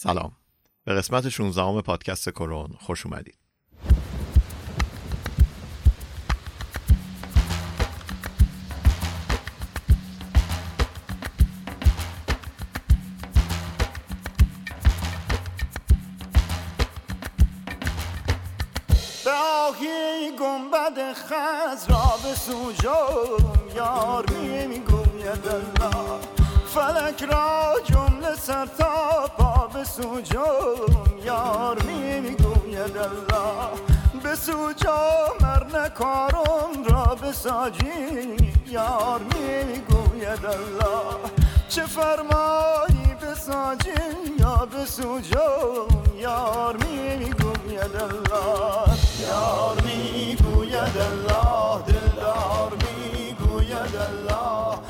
سلام. به قسمت 16 پادکست کرون خوش اومدید. آهی گنبد خز را به سوجم یار می‌گوید الله. فلک را جمله سر تا پا به سوجم یار می‌گوید الله به سوجم ار نکارم را به ساجی یار می‌گوید الله چه فرمایی به ساجی یا به سوجم یار می‌گوید الله یار می‌گوید الله دلدار می‌گوید الله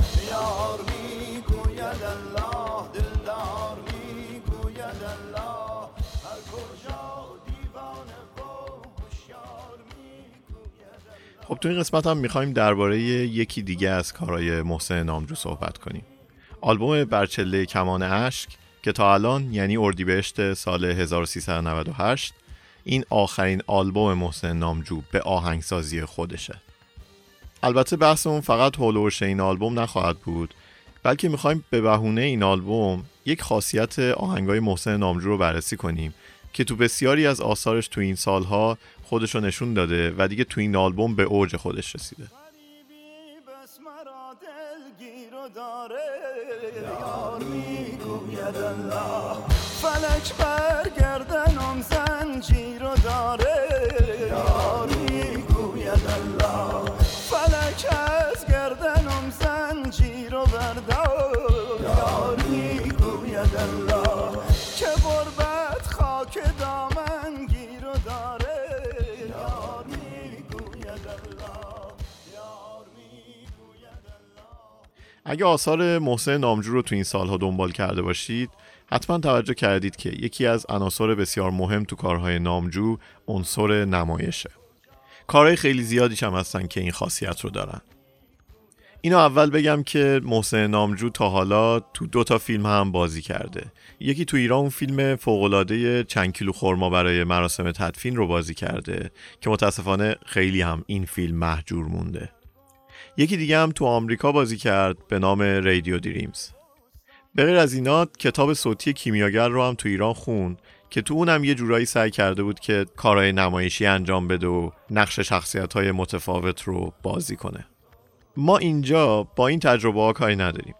خب تو این قسمت هم می‌خوایم درباره یکی دیگه از کارهای محسن نامجو صحبت کنیم. آلبوم برچله کمان اشک که تا الان یعنی اردیبهشت سال 1398 این آخرین آلبوم محسن نامجو به آهنگسازی خودشه. البته بحثمون فقط هولوش این آلبوم نخواهد بود بلکه می‌خوایم به بهونه این آلبوم یک خاصیت آهنگای محسن نامجو رو بررسی کنیم که تو بسیاری از آثارش تو این سالها خودش رو نشون داده و دیگه تو این آلبوم به اوج خودش رسیده. یار اگه آثار محسن نامجو رو تو این سالها دنبال کرده باشید حتما توجه کردید که یکی از عناصر بسیار مهم تو کارهای نامجو عنصر نمایشه. کارهای خیلی زیادیش هم هستن که این خاصیت رو دارن. اینو اول بگم که محسن نامجو تا حالا تو دو تا فیلم هم بازی کرده. یکی تو ایران اون فیلم فوقالعاده چند کیلو خورما برای مراسم تدفین رو بازی کرده که متاسفانه خیلی هم این فیلم محجور مونده. یکی دیگه هم تو آمریکا بازی کرد به نام رادیو دریمز به غیر از اینا کتاب صوتی کیمیاگر رو هم تو ایران خون که تو اونم یه جورایی سعی کرده بود که کارهای نمایشی انجام بده و نقش شخصیت های متفاوت رو بازی کنه. ما اینجا با این تجربه ها کاری نداریم.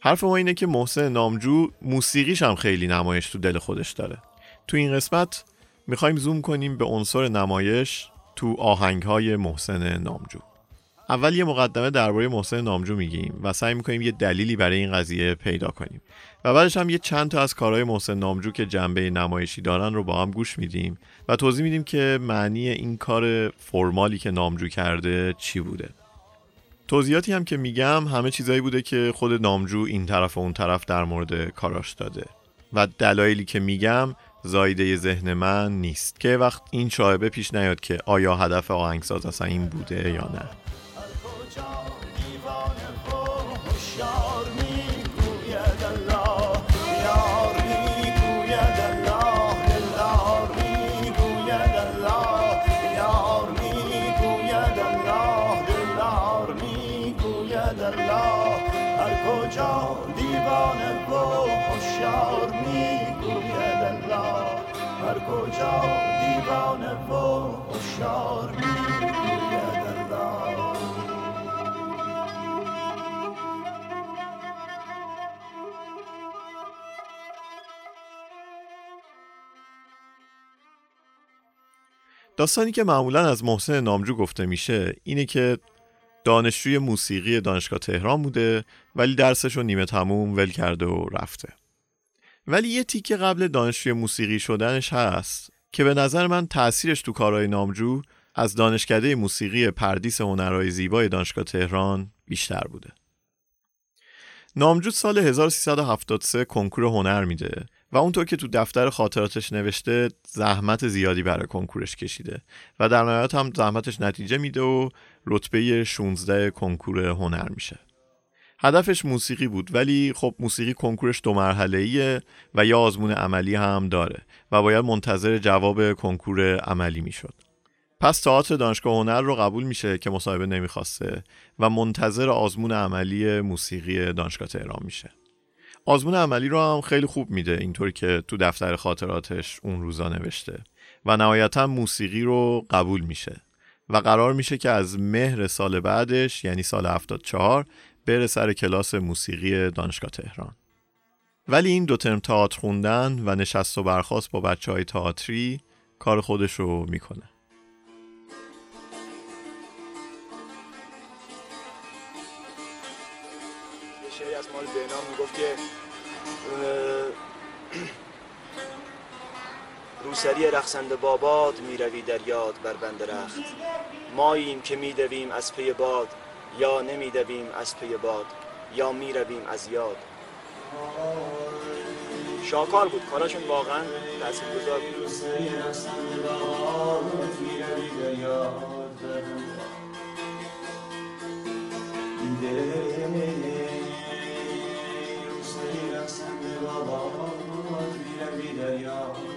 حرف ما اینه که محسن نامجو موسیقیش هم خیلی نمایش تو دل خودش داره. تو این قسمت می‌خوایم زوم کنیم به عنصر نمایش تو آهنگ های محسن نامجو. اول یه مقدمه درباره محسن نامجو میگیم و سعی می‌کنیم یه دلیلی برای این قضیه پیدا کنیم. و بعدش هم یه چند تا از کارهای محسن نامجو که جنبه نمایشی دارن رو با هم گوش میدیم و توضیح میدیم که معنی این کار فرمالی که نامجو کرده چی بوده. توضیحاتی هم که میگم همه چیزایی بوده که خود نامجو این طرف و اون طرف در مورد کاراش داده. و دلایلی که میگم زایده ذهن من نیست. که وقت این شایبه پیش نیاد که آیا هدف آهنگساز اصلا این بوده یا نه. هر کجا دیوانه و هوشیار می‌گوید داستانی که معمولا از محسن نامجو گفته میشه اینه که دانشجوی موسیقی دانشگاه تهران بوده ولی درسش رو نیمه تموم ول کرده و رفته. ولی یه تیکه قبل دانشجوی موسیقی شدنش هست که به نظر من تأثیرش تو کارهای نامجو از دانشکده موسیقی پردیس هنرهای زیبای دانشگاه تهران بیشتر بوده. نامجو سال 1373 کنکور هنر میده و اونطور که تو دفتر خاطراتش نوشته زحمت زیادی برای کنکورش کشیده و در نهایت هم زحمتش نتیجه میده و رتبه 16 کنکور هنر میشه هدفش موسیقی بود ولی خب موسیقی کنکورش دو مرحله و یا آزمون عملی هم داره و باید منتظر جواب کنکور عملی می‌شد. پس تئاتر دانشگاه هنر رو قبول میشه که مصاحبه نمی‌خواسته و منتظر آزمون عملی موسیقی دانشگاه تهران میشه. آزمون عملی رو هم خیلی خوب میده اینطوری که تو دفتر خاطراتش اون روزا نوشته. و نهایتا موسیقی رو قبول میشه. و قرار میشه که از مهر سال بعدش یعنی سال 74 بره سر کلاس موسیقی دانشگاه تهران. ولی این دو ترم تئاتر خوندن و نشست و برخواست با بچه های تئاتری کار خودش رو می‌کنه. مال بهنام می‌گفت که روسری رخصنده باباد می‌روی در یاد بر بند رخت. ماییم که میدویم از پی باد یا نمیدویم از پی باد یا می‌رویم از یاد. شاکار بود کاراشون واقعا تاثیرگذار بود. Yeah.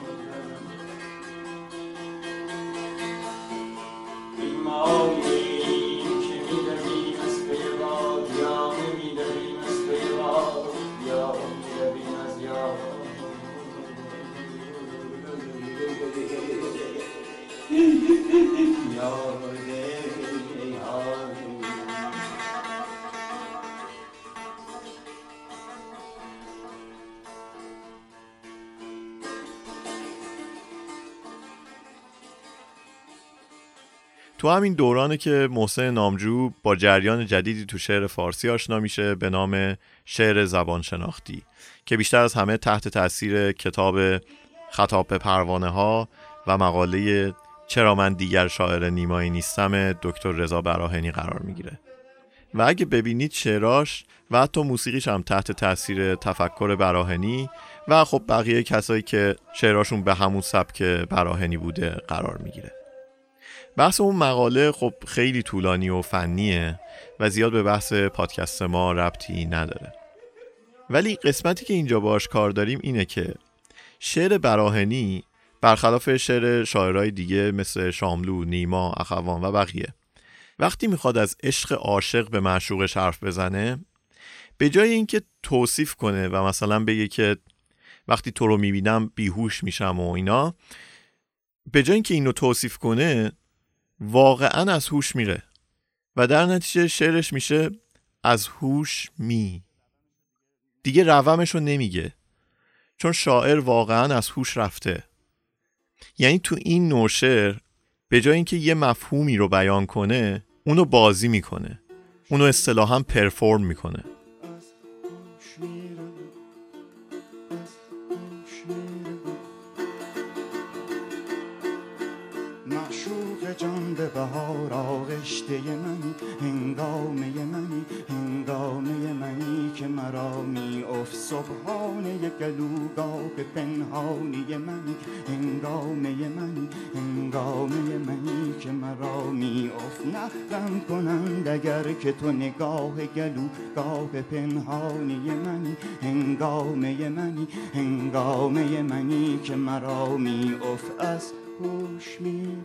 تو همین دورانه که محسن نامجو با جریان جدیدی تو شعر فارسی آشنا میشه به نام شعر زبان شناختی که بیشتر از همه تحت تاثیر کتاب خطاب به پروانه ها و مقاله چرا من دیگر شاعر نیمایی نیستم دکتر رضا براهنی قرار می‌گیره. و اگه ببینید شعراش و حتی موسیقیش هم تحت تاثیر تفکر براهنی و خب بقیه کسایی که شعراشون به همون سبک براهنی بوده قرار می‌گیره. بحث اون مقاله خب خیلی طولانی و فنیه و زیاد به بحث پادکست ما ربطی نداره. ولی قسمتی که اینجا باش کار داریم اینه که شعر براهنی برخلاف شعر شاعرای دیگه مثل شاملو، نیما، اخوان و بقیه وقتی می‌خواد از عشق عاشق به معشوقش حرف بزنه به جای اینکه توصیف کنه و مثلا بگه که وقتی تو رو می‌بینم بیهوش میشم و اینا به جای اینکه اینو توصیف کنه واقعا از هوش میره. و در نتیجه شعرش میشه از هوش می. دیگه رومش رو نمیگه. چون شاعر واقعا از هوش رفته. یعنی تو این نوع شعر به جای اینکه یه مفهومی رو بیان کنه اونو بازی می‌کنه. اونو اصطلاحا پرفورم می‌کنه. به بهار آغشته منی هنگامه منی هنگامه منی که مرا می اف صبحانه گلوگاه پنهانی منی هنگامه منی هنگامه منی که مرا می اف نخرم کنند اگر که تو نگاه گلوگاه پنهانی منی هنگامه منی هنگامه منی که مرا می اف از هوش می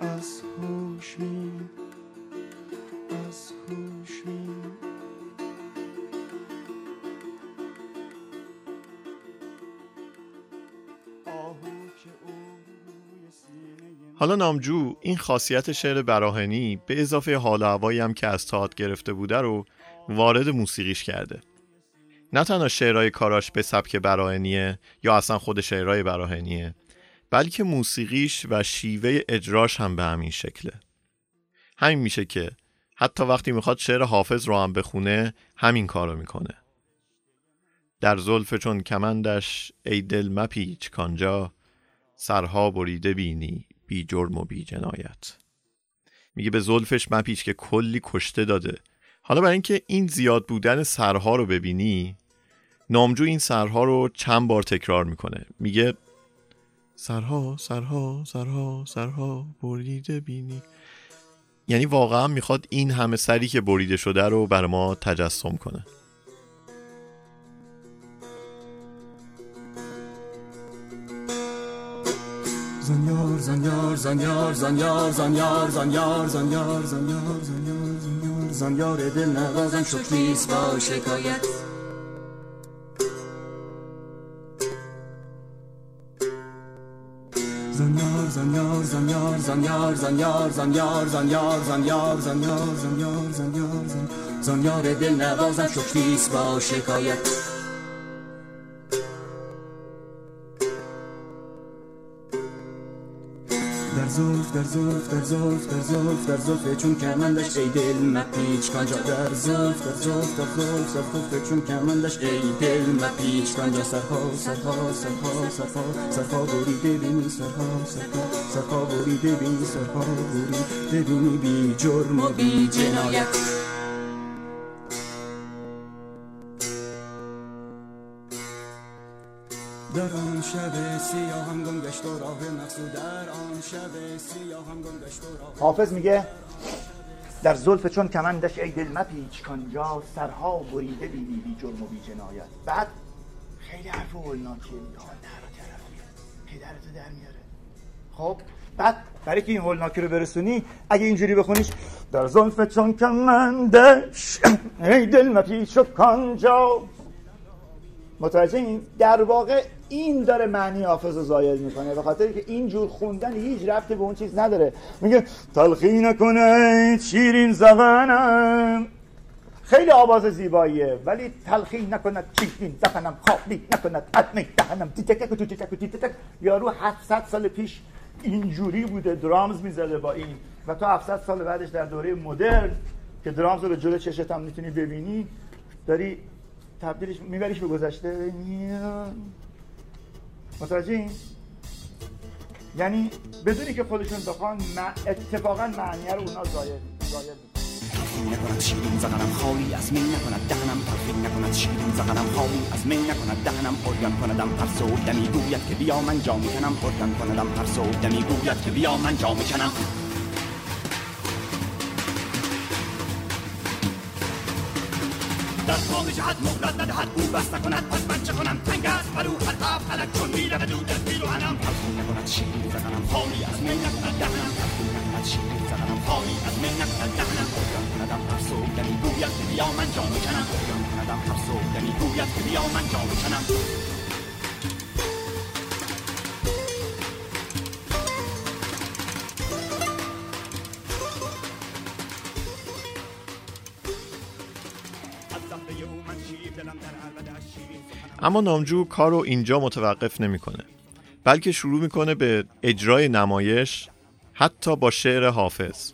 از هوش می از هوش می. حالا نامجو این خاصیت شعر براهنی به اضافه حال و هوایی هم که از تئاتر گرفته بوده رو وارد موسیقیش کرده. نه تنها شعرهای کاراش به سبک براهنیه یا اصلا خود شعرهای براهنیه بلکه موسیقیش و شیوه اجراش هم به همین شکله. همین میشه که حتی وقتی می‌خواد شعر حافظ رو هم بخونه همین کارو می‌کنه. در زلف چون کمندش ای دل مپیچ کانجا سرها بریده بینی بی جرم و بی جنایت. میگه به زلفش مپیچ که کلی کشته داده. حالا برای اینکه این زیاد بودن سرها رو ببینی نامجو این سرها رو چند بار تکرار می‌کنه. میگه سرها سرها سرها سرها بریده بینی یعنی واقعا می‌خواد این همه سری که بریده شده رو بر ما تجسم کنه زانیار زانیار زانیار زانیار زانیار زانیار زانیار زانیار زانیار زانیار زانیار دل نوازم شکریست با شکایت زانیار زانیار زانیار زانیار زانیار زانیار زانیار زانیار زانیار زانیار دل نوازم شکریست با شکایت زلف در زلف در زلف در زلف در زلف چون کمندش ای دل مپیچ. کانجا در زلف در زلف در زلف در زلف چون کمندش ای دل مپیچ. کانجا سرها سرها سرها سرها سرها بریده بینی سرها سرها سرها بریده بینی سرها بریده بینی. بی جرم و بی جنایت. آن شب سیاهم گم گشت و راه مقصود در آن شب سیاهم گم گشت و راه حافظ میگه در زلف چون کمندش ای دل مپیچ کانجا سرها بریده بینی بی جرم و بی جنایت. بعد خیلی حرف هولناکیه میگه پدرتو در میاره. خب بعد برای که این هولناکی رو برسونی اگه اینجوری بخونیش در زلف چون کمندش ای دل مپیچ و کانجا. متوجه این؟ در واقع این داره معنی حافظ رو زاید می‌کنه به خاطر که اینجور خوندن هیچ ربطی به اون چیز نداره. میگه تلخی نکنه شیرین زغنم خیلی آواز زیباییه ولی تلخی نکند شیرین زغنم خالی نکند عدم دهنم. تیتک و تیتک و تیتک یارو 700 سال پیش اینجوری بوده درامز می‌زده با این. و تو 700 سال بعدش در دوره مدرن که درامز رو جلو چشت هم می‌تونی ببینی داری تبدیلش میبریش به گذشته. متوجه؟ یعنی بدونی که خودشون بخوان اتفاقا معنیه رو اونا زاید تلخی نکند شیرین زغنم خالی از می نکند دهنم. تلخی نکند شیرین زغنم خالی از می نکند دهنم. ارگان کندم دمی گوید که بیا من جا می‌کنم. ارگان کندم دمی گوید که بیا من جا می‌کنم. در خواب جهت مهلت ندهد. او بست نکند پس من چه کنم؟ تنگ است برو هر هفت فلک چون میره به دود پیروهنم تلخون نکند شیر زدنم خالی از می نکند دهنم. تلخون نکند شیر زدنم خالی از می نکند دهنم. آیان کندم هر سوگنی یعنی گوید که بیا من جان بکنم. آیان کندم هر سوگنی یعنی گوید که بیا من جان بکنم. اما نامجو کار رو اینجا متوقف نمی‌کنه بلکه شروع می‌کنه به اجرای نمایش حتی با شعر حافظ.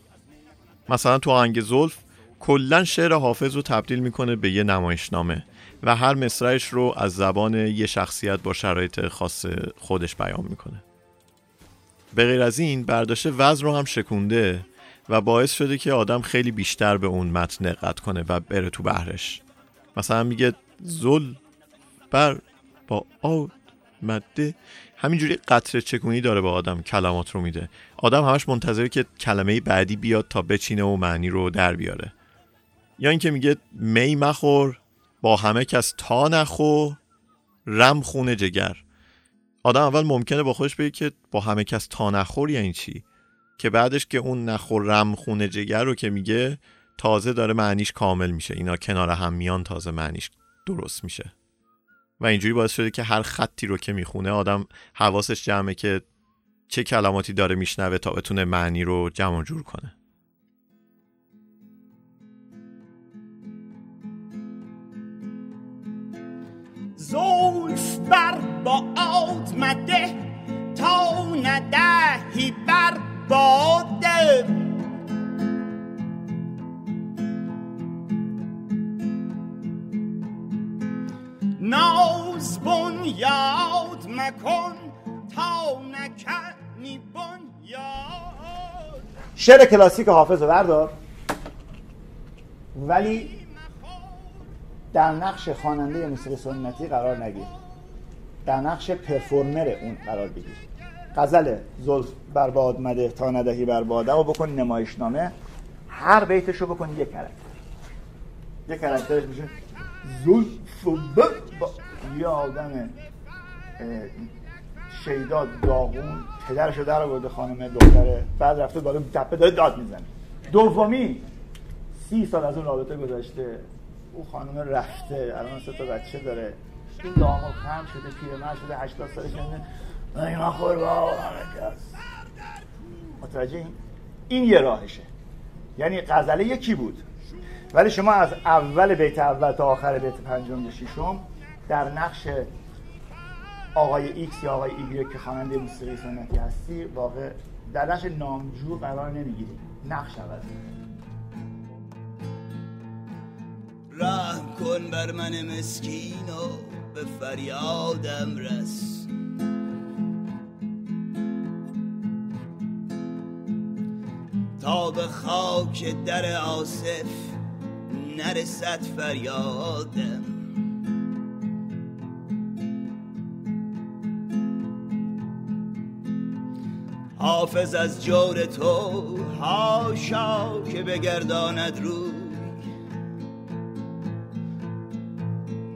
مثلا تو آهنگ زلف کلا شعر حافظ رو تبدیل می‌کنه به یه نمایشنامه و هر مصرعش رو از زبان یه شخصیت با شرایط خاص خودش بیان می‌کنه. به غیر از این برداشت وزن رو هم شکونده و باعث شده که آدم خیلی بیشتر به اون متن دقت کنه و بره تو بهرش. مثلا میگه زل بر با آ مده. همینجوری قطره چکونی داره به آدم کلمات رو میده. آدم همش منتظره که کلمه بعدی بیاد تا بچینه و معنی رو در بیاره. یا اینکه میگه می مخور با همه کس تا نخو رم خونه جگر. آدم اول ممکنه با خودش بگه که با همه کس تا نخور یعنی چی؟ که بعدش که اون نخور رم خونه جگر رو که میگه تازه داره معنیش کامل میشه. اینا کنار هم میان تازه معنیش درست میشه. و اینجوری باعث شده که هر خطی رو که می‌خونه آدم حواسش جمعه که چه کلماتی داره میشنوه تا بتونه معنی رو جمع جور کنه. زلف بر با مده تا ندهی بر باده ناز بنیاد مکن تا نکنی بنیاد شعر کلاسیک حافظ رو بردار. ولی در نقش خواننده موسیقی سنتی قرار نگیر. در نقش پرفورمر اون قرار بگیر. غزل زلف بر باد مده تا ندهی بر باده و بکن نمایشنامه. هر بیتشو بکنی یک کرکتر. یک کرکترش میشه. زلف و ب- با یه آدم اه، شیدا داغون پدرشو در آورده خانم دختره بعد رفته بالا تپه داره داد می‌زنه. دومی سی سال از اون رابطه گذشته او خانم رفته الان سه تا بچه داره. این داماد خم شده پیرمرد شده 80 سالش نمیده اینا خور با متوجه این؟ این یه راهشه. یعنی غزله یکی بود. ولی شما از اول بیت اول تا آخر بیت پنجم یا ششم در نقش آقای ایکس یا آقای ایگرک که خواننده موسیقی سنتی هستی واقع در نقش نامجو قرار نمی‌گیری نقش عوض. رحم کن بر من مسکین و به فریادم رس تا به خاک در آصف نرسد فریادم حافظ از جور تو هاشا که بگرداند روی.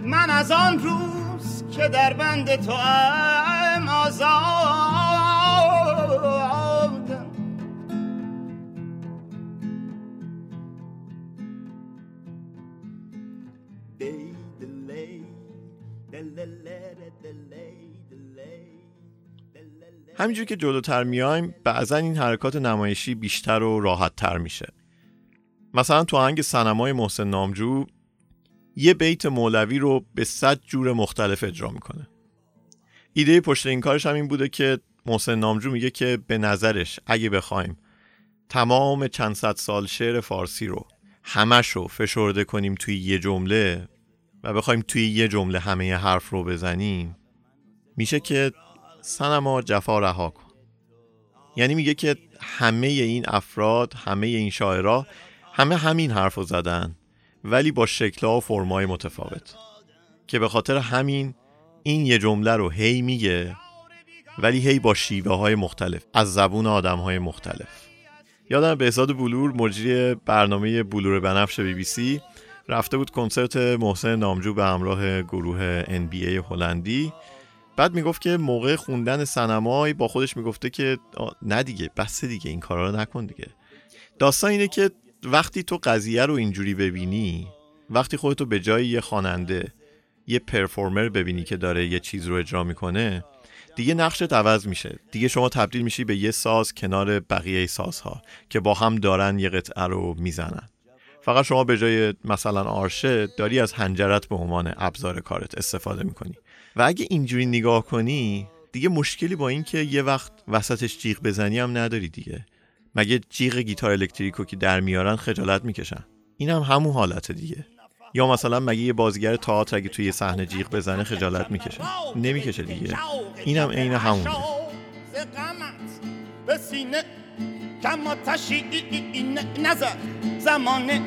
من از آن روز که در بند تو ام آزادم همینجور که جلوتر میایم بعضا این حرکات نمایشی بیشتر و راحت تر میشه. مثلا تو آهنگ سنمای محسن نامجو یه بیت مولوی رو به صد جور مختلف اجرا می‌کنه. ایده پشت این کارش هم این بوده که محسن نامجو میگه که به نظرش اگه بخوایم تمام چند صد سال شعر فارسی رو همش رو فشرده کنیم توی یه جمله و بخوایم توی یه جمله همه حرف رو بزنیم میشه که سنما جفا رها کن. یعنی میگه که همه این افراد همه این شاعرها همه همین حرف رو زدن ولی با شکلها و فرمای متفاوت. که به خاطر همین این یه جمله رو هی میگه ولی هی با شیوه های مختلف از زبون آدم های مختلف. یادم بهزاد بلور مجری برنامه بلور بنفش بی بی سی رفته بود کنسرت محسن نامجو به همراه گروه NBA هلندی. بعد می‌گفت که موقع خوندن سنمای با خودش می‌گفته که نه دیگه بس دیگه این کارا رو نکن دیگه. داستان اینه که وقتی تو قضیه رو اینجوری ببینی وقتی خودتو به جای یه خواننده یه پرفورمر ببینی که داره یه چیز رو اجرا می‌کنه دیگه نقشت عوض میشه. دیگه شما تبدیل میشی به یه ساز کنار بقیه سازها که با هم دارن یه قطعه رو می‌زنن. فقط شما به جای مثلا آرشه داری از هنجرت به عنوان ابزار کارت استفاده می‌کنی. و اگه اینجوری نگاه کنی دیگه مشکلی با این که یه وقت وسطش جیغ بزنی هم نداری دیگه. مگه جیغ گیتار الکتریکو که در میارن خجالت می‌کشن؟ این هم همون حالت دیگه. یا مثلا مگه یه بازیگر تئاتر اگه توی صحنه جیغ بزنه خجالت می‌کشه؟ نمی‌کشه دیگه. اینم عین همونه. کم آتشی زمانه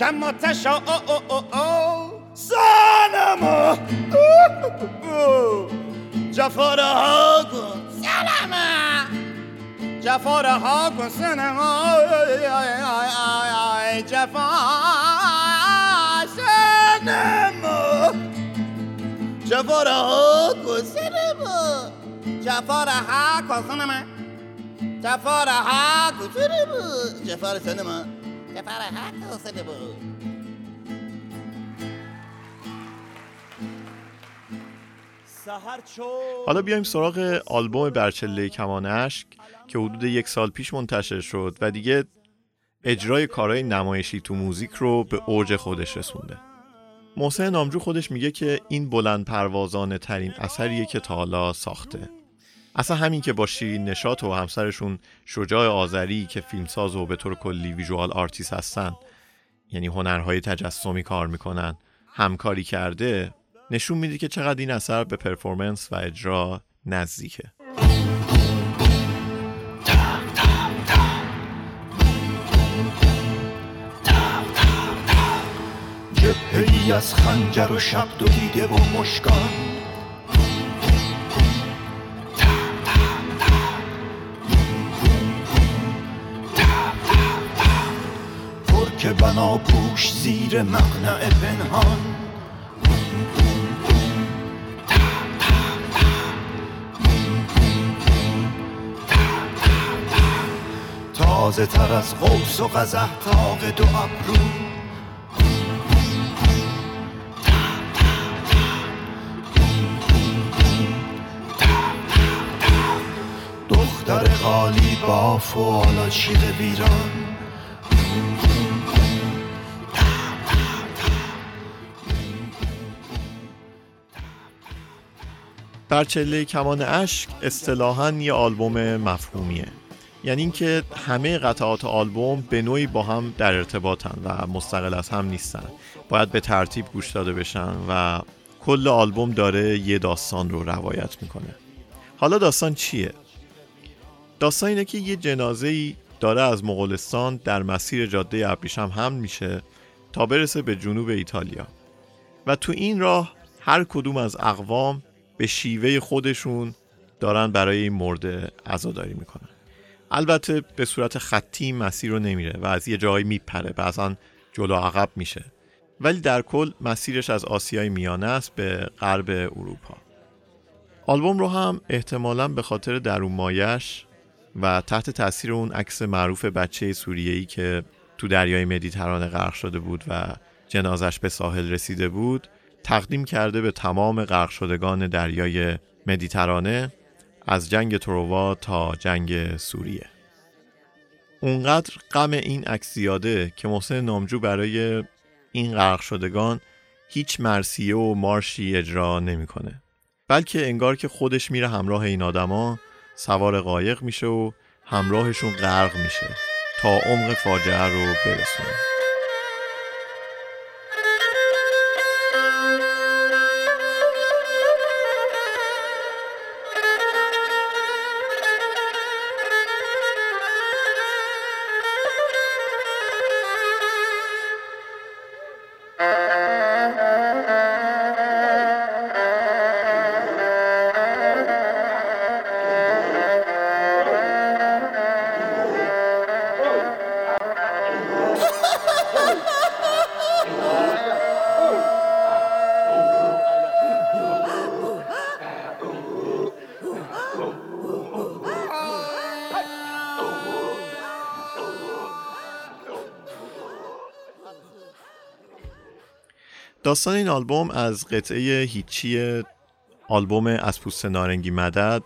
کم آتش آ آ آ آ آ سنما جفا رها کن سنما جفا رها کن سنما جفا سنما جفا رها کن سنما جفا رها کن سنما جفا رها کن سنما جفا سنما جفا رها کن سنما حالا بیایم سراغ آلبوم برچله کمان اشک که حدود یک سال پیش منتشر شد و دیگه اجرای کارهای نمایشی تو موزیک رو به اوج خودش رسونده. محسن نامجو خودش میگه که این بلند پروازانه ترین اثریه که تا حالا ساخته. اصلا همین که با شیرین نشات و همسرشون شجاع آذری که فیلمساز و به طور کلی visual artist هستن یعنی هنرهای تجسمی کار می‌کنن همکاری کرده نشون میده که چقدر این اثر به performance و اجرا نزدیکه. جبهه از خنجر و شب دو دیده و مشکان. که بنا پوش زیر مقنع پنهان. تازه تر از قوس و قزح تاق دو ابرو دختر قالی باف و حالا شیر ویران. برچله کمان اشک اصطلاحا یه آلبوم مفهومیه. یعنی اینکه همه قطعات آلبوم به نوعی با هم در ارتباطن و مستقل از هم نیستن. باید به ترتیب گوش داده بشن و کل آلبوم داره یه داستان رو روایت می‌کنه. حالا داستان چیه؟ داستان اینه که یه جنازه ای داره از مغولستان در مسیر جاده ابریشم حمل میشه تا برسه به جنوب ایتالیا. و تو این راه هر کدوم از اقوام به شیوه خودشون دارن برای این مرده عزاداری می‌کنن. البته به صورت خطی مسیر رو نمیره و از یه جایی میپره بعضا جلو عقب میشه. ولی در کل مسیرش از آسیای میانه است به غرب اروپا. آلبوم رو هم احتمالا به خاطر درون مایش و تحت تاثیر اون عکس معروف بچه سوریه‌ای که تو دریای مدیترانه غرق شده بود و جنازش به ساحل رسیده بود تقدیم کرده به تمام غرق شدگان دریای مدیترانه از جنگ تروا تا جنگ سوریه. اونقدر غم این عکس زیاده که محسن نامجو برای این غرق شدگان هیچ مرسیه و مارشی اجرا نمی‌کنه. بلکه انگار که خودش میره همراه این آدما سوار قایق میشه و همراهشون غرق میشه تا عمق فاجعه رو برسونه. داستان این آلبوم از قطعه هیچی آلبوم از پوست نارنگی مدد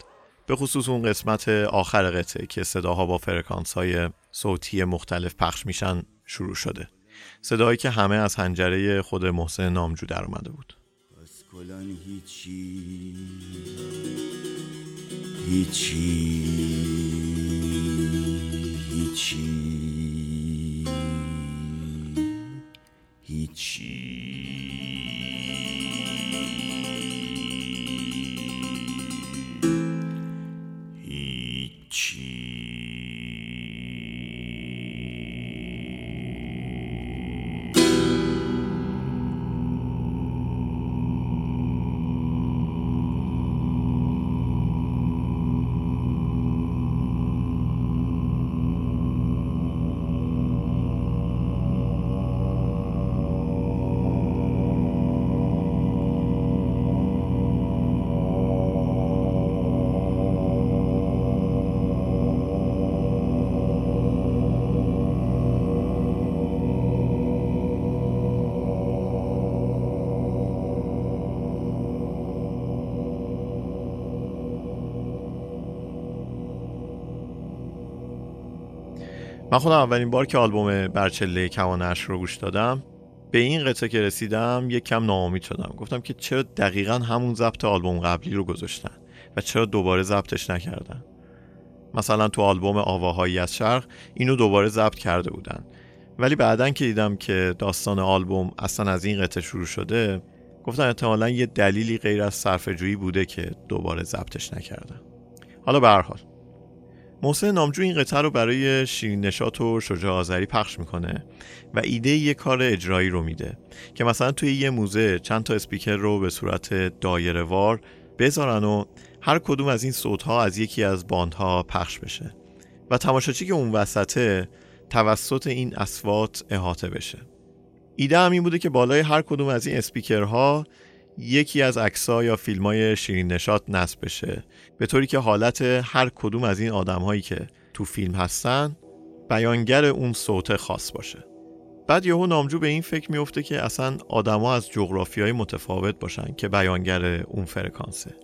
به خصوص اون قسمت آخر قطعه که صداها با فرکانس های صوتی مختلف پخش میشن شروع شده. صدایی که همه از هنجره خود محسن نامجو در اومده بود. کلان هیچی هیچی هیچی. 一起。من خودم اولین بار که آلبوم برچله کمانش رو گوش دادم به این قطعه که رسیدم یک کم ناامید شدم. گفتم که چرا دقیقا همون ضبط آلبوم قبلی رو گذاشتن و چرا دوباره ضبطش نکردن؟ مثلا تو آلبوم آواهایی از شرق اینو دوباره ضبط کرده بودن. ولی بعدا که دیدم که داستان آلبوم اصلا از این قطعه شروع شده گفتم احتمالا یه دلیلی غیر از صرفه‌جویی بوده که دوباره ضبطش نکردن. حالا به هر حال محسن نامجو این قطعه رو برای شیرین نشات و شجاع آذری پخش می‌کنه و ایده یه کار اجرایی رو میده که مثلا توی یه موزه چند تا اسپیکر رو به صورت دایره وار بذارن و هر کدوم از این صوت ها از یکی از باندها پخش بشه و تماشاچی که اون وسطه توسط این اسوات احاطه بشه. ایده هم این بوده که بالای هر کدوم از این اسپیکرها یکی از عکس‌ها یا فیلم‌های شیرین نشات نصب بشه به طوری که حالت هر کدوم از این آدم‌هایی که تو فیلم هستن بیانگر اون صوت خاص باشه. بعد یهو نامجو به این فکر میفته که اصلا آدما از جغرافیای متفاوت باشن که بیانگر اون فرکانسه.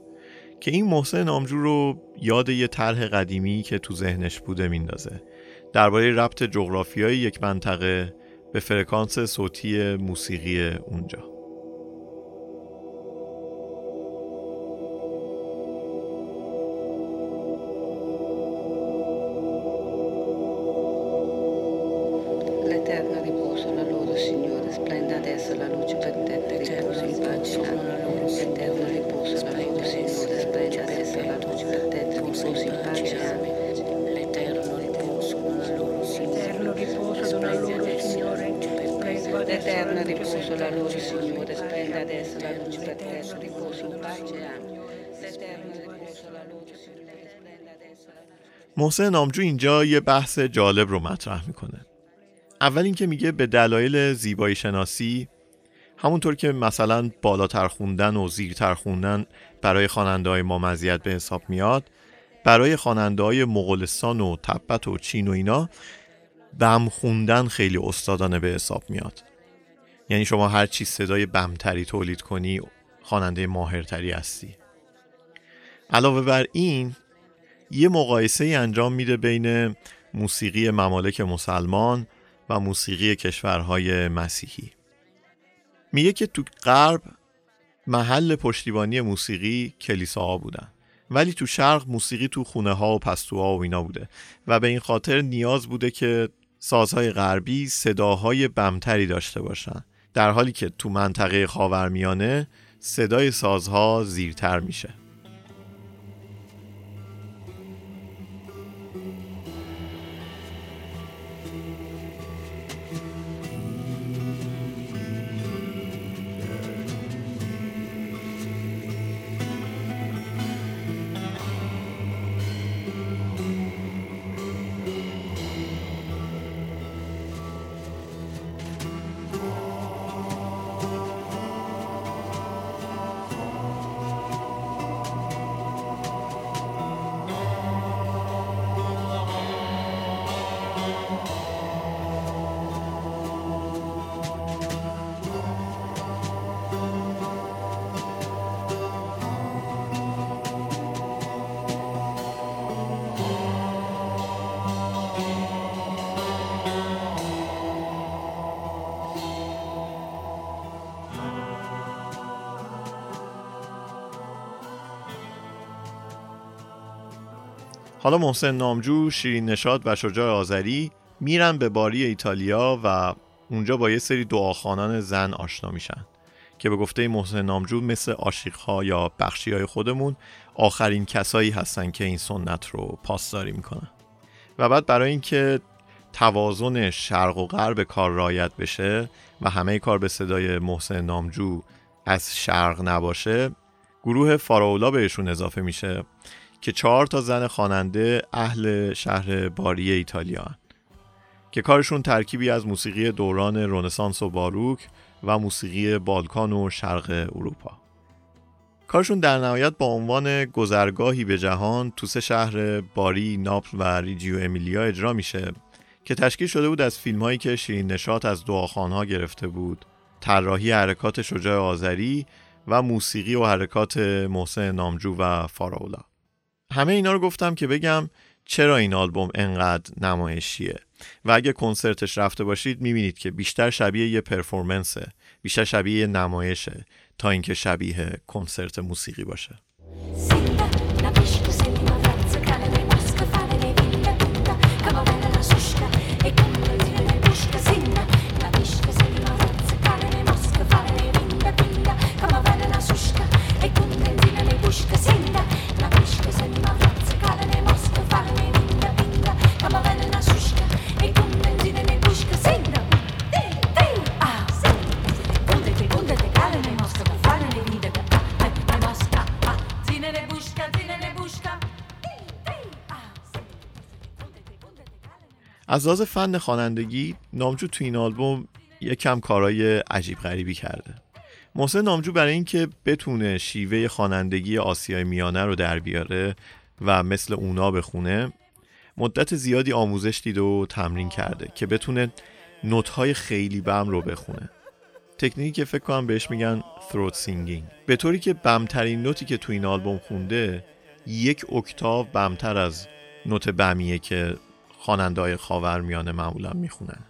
که این محسن نامجو رو یاد یه طرح قدیمی که تو ذهنش بوده میندازه. درباره ربط جغرافیای یک منطقه به فرکانس صوتی موسیقی اونجا. محسن نامجو اینجا یه بحث جالب رو مطرح می‌کنه. اول اینکه میگه به دلایل زیبایی شناسی همونطور که مثلا بالاتر خوندن و زیرتر خوندن برای خواننده های ما مزیت به حساب میاد برای خواننده های مغولستان و تبت و چین و اینا بم خوندن خیلی استادانه به حساب میاد. یعنی شما هر چی صدای بمتری تولید کنی خواننده ماهرتری هستی. علاوه بر این یه مقایسه ای انجام میده بین موسیقی ممالک مسلمان و موسیقی کشورهای مسیحی. میگه که تو غرب محل پشتیبانی موسیقی کلیساها بودن ولی تو شرق موسیقی تو خونه ها و پستوها و اینا بوده و به این خاطر نیاز بوده که سازهای غربی صداهای بمتری داشته باشن در حالی که تو منطقه خاورمیانه صدای سازها زیرتر میشه. حالا محسن نامجو، شیرین نشاد و شجاع آذری میرن به باری ایتالیا و اونجا با یه سری دعاخانان زن آشنا میشن که به گفته محسن نامجو مثل عاشقها یا بخشی های خودمون آخرین کسایی هستن که این سنت رو پاسداری می‌کنن. و بعد برای اینکه توازن شرق و غرب کار رایت بشه و همه کار به صدای محسن نامجو از شرق نباشه گروه فاراولا بهشون اضافه میشه که چهار تا زن خواننده اهل شهر باری ایتالیا هن. که کارشون ترکیبی از موسیقی دوران رنسانس و باروک و موسیقی بالکان و شرق اروپا. کارشون در نهایت با عنوان گذرگاهی به جهان تو سه شهر باری، ناپل و ریجیو امیلیا اجرا میشه که تشکیل شده بود از فیلم هایی که شیرین نشات از دعاخوان‌ها گرفته بود. طراحی حرکات شجاع آذری و موسیقی و حرکات محسن نامجو و فاراولا. همه اینا رو گفتم که بگم چرا این آلبوم انقدر نمایشیه. و اگه کنسرتش رفته باشید می‌بینید که بیشتر شبیه یه پرفورمنسه بیشتر شبیه یه نمایشه تا اینکه شبیه کنسرت موسیقی باشه. از لحاظ فن خوانندگی نامجو تو این آلبوم یکم کارهای عجیب غریبی کرده. محسن نامجو برای اینکه بتونه شیوه خوانندگی آسیای میانه رو در بیاره و مثل اونا بخونه مدت زیادی آموزش دیده و تمرین کرده که بتونه نوت‌های خیلی بم رو بخونه. تکنیکی که فکر کنم بهش میگن throat singing. به طوری که بمترین نوتی که تو این آلبوم خونده یک اکتاو بمتر از نوت بمیه که خواننده های خاورمیانه معمولا می‌خونن.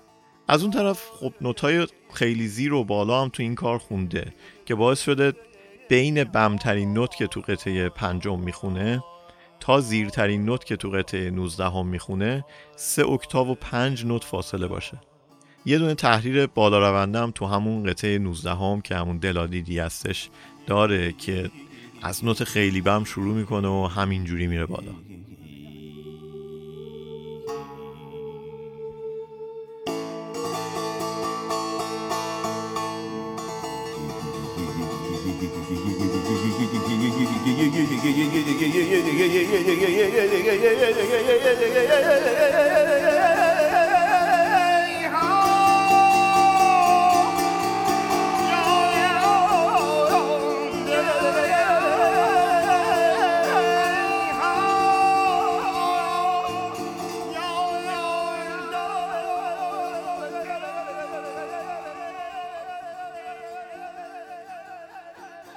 از اون طرف خب نوتای خیلی زیر و بالا هم تو این کار خونده که باعث شده بین بمترین نوت که تو قطعه پنجم می‌خونه تا زیرترین نوت که تو قطعه 19 هم می‌خونه سه اکتاو و پنج نوت فاصله باشه. یه دونه تحریر بالا رونده هم تو همون قطعه 19 هم که همون دلادیدی هستش داره که از نوت خیلی بم شروع می‌کنه و همینجوری میره بالا.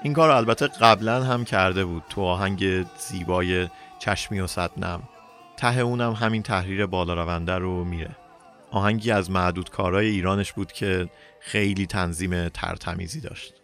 این کار البته قبلا هم کرده بود تو آهنگ زیبای چشمی و صدنم. ته اونم همین تحریر بالا رونده رو میره. آهنگی از معدود کارهای ایرانش بود که خیلی تنظیم ترتمیزی داشت.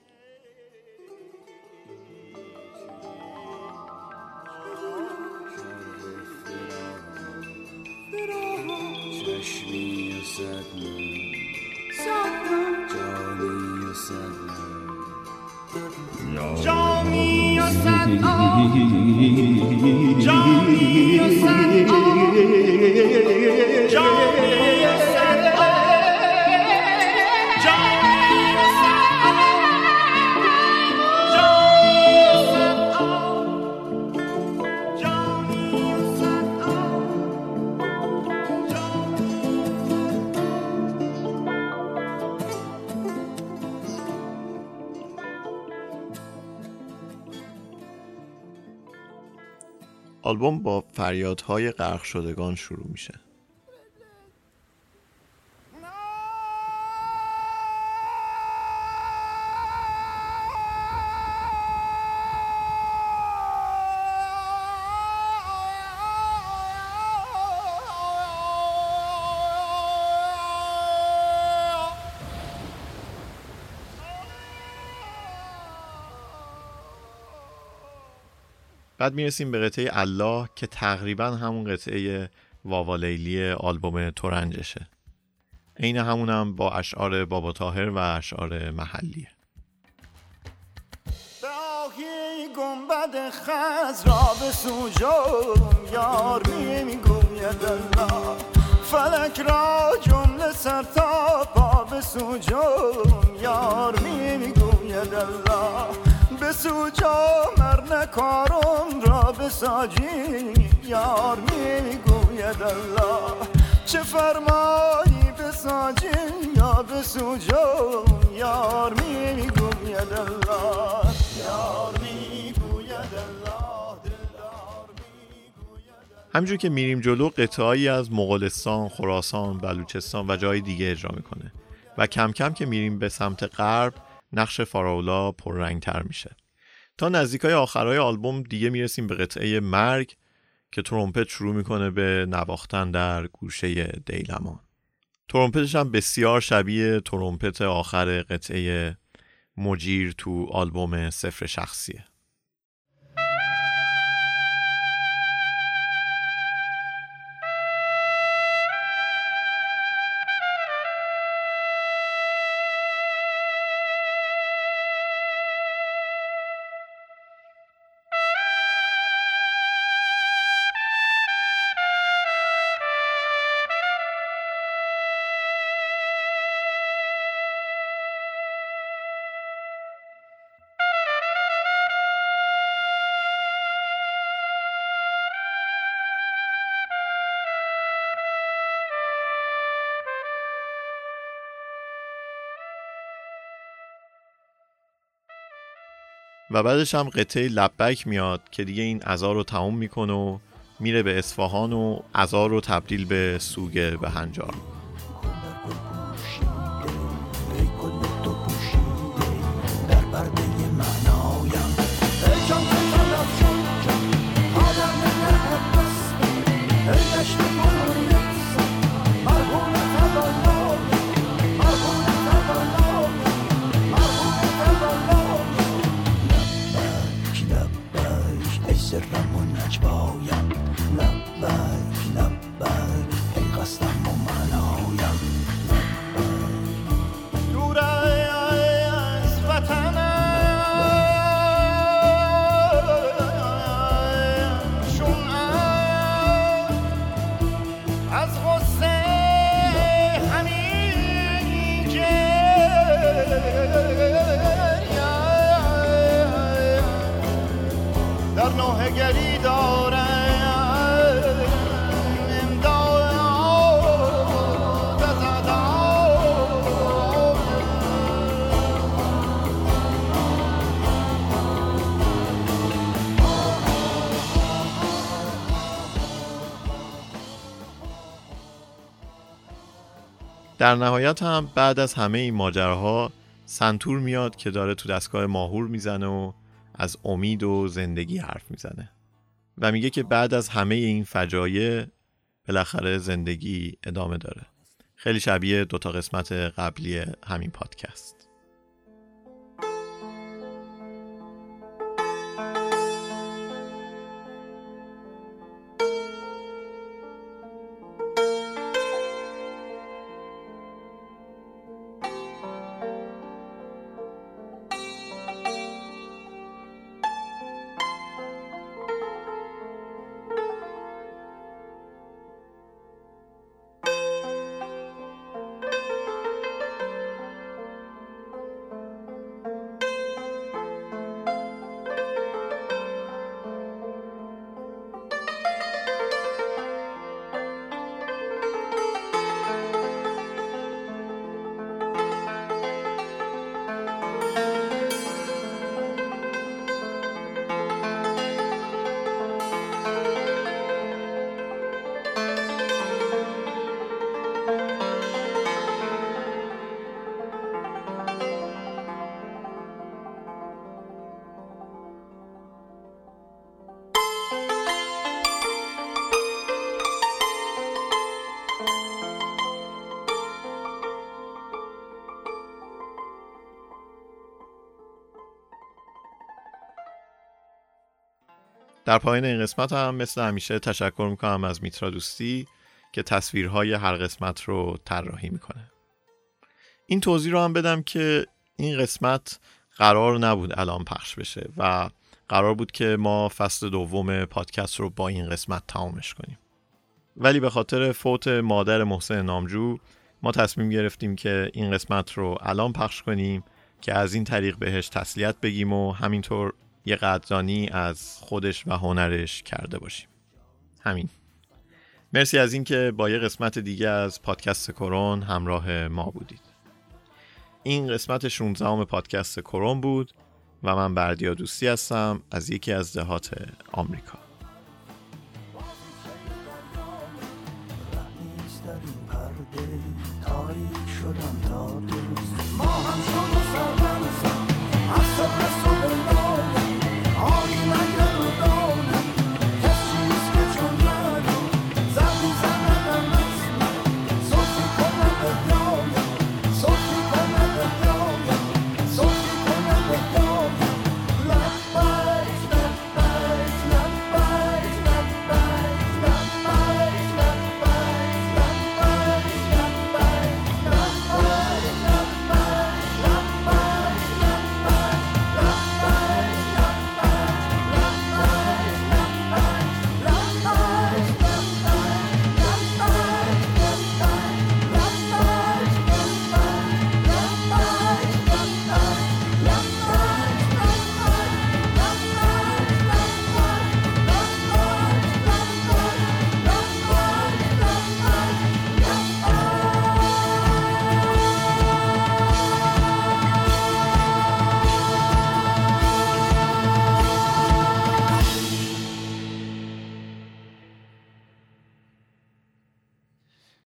فریادهای غرق شدگان شروع میشه. بعد می‌رسیم به قطعه الله که تقریبا همون قطعه واوا لیلی آلبوم تورنجشه. عین همونم با اشعار بابا تاهر و اشعار محلیه گنبد خزرا به سوجم یار می‌گوید الله. فلک را جمله سر تا پا به سوجم یار می‌گوید الله. به سوجم ار نکارم را بساجی یار می‌گوید الله. چه فرمایی بساجی یا بسوجم یار می‌گوید الله. یار می‌گوید الله همینجور که میریم جلو قطعهایی از مغولستان، خراسان، بلوچستان و جای دیگه اجرا می‌کنه. و کم کم که میریم به سمت غرب نقش فاراولا پررنگتر میشه. تا نزدیکای آخرای آلبوم دیگه می‌رسیم به قطعه مرگ که ترومپت شروع می‌کنه به نواختن در گوشه دیلمان. ترومپتش هم بسیار شبیه ترومپت آخر قطعه مجیر تو آلبوم صفر شخصیه. و بعدش هم قطعه لبک میاد که دیگه این عزا رو تموم می‌کنه و میره به اصفهان و عزا رو تبدیل به سوگه به هنجار. در نهایت هم بعد از همه این ماجراها سنتور میاد که داره تو دستگاه ماهور می‌زنه و از امید و زندگی حرف می‌زنه. و میگه که بعد از همه این فجایع بالاخره زندگی ادامه داره. خیلی شبیه دوتا قسمت قبلی همین پادکست. در پایین این قسمت هم مثل همیشه تشکر می‌کنم از میترا دوستی که تصویرهای هر قسمت رو طراحی می‌کنه. این توضیح رو هم بدم که این قسمت قرار نبود الان پخش بشه و قرار بود که ما فصل دوم پادکست رو با این قسمت تمامش کنیم. ولی به خاطر فوت مادر محسن نامجو ما تصمیم گرفتیم که این قسمت رو الان پخش کنیم که از این طریق بهش تسلیت بگیم و همینطور یه قدردانی از خودش و هنرش کرده باشیم. همین. مرسی از اینکه با یه قسمت دیگه از پادکست کرون همراه ما بودید. این قسمت 16 پادکست کرون بود و من بردیا دوستی هستم از یکی از دهات آمریکا. شدم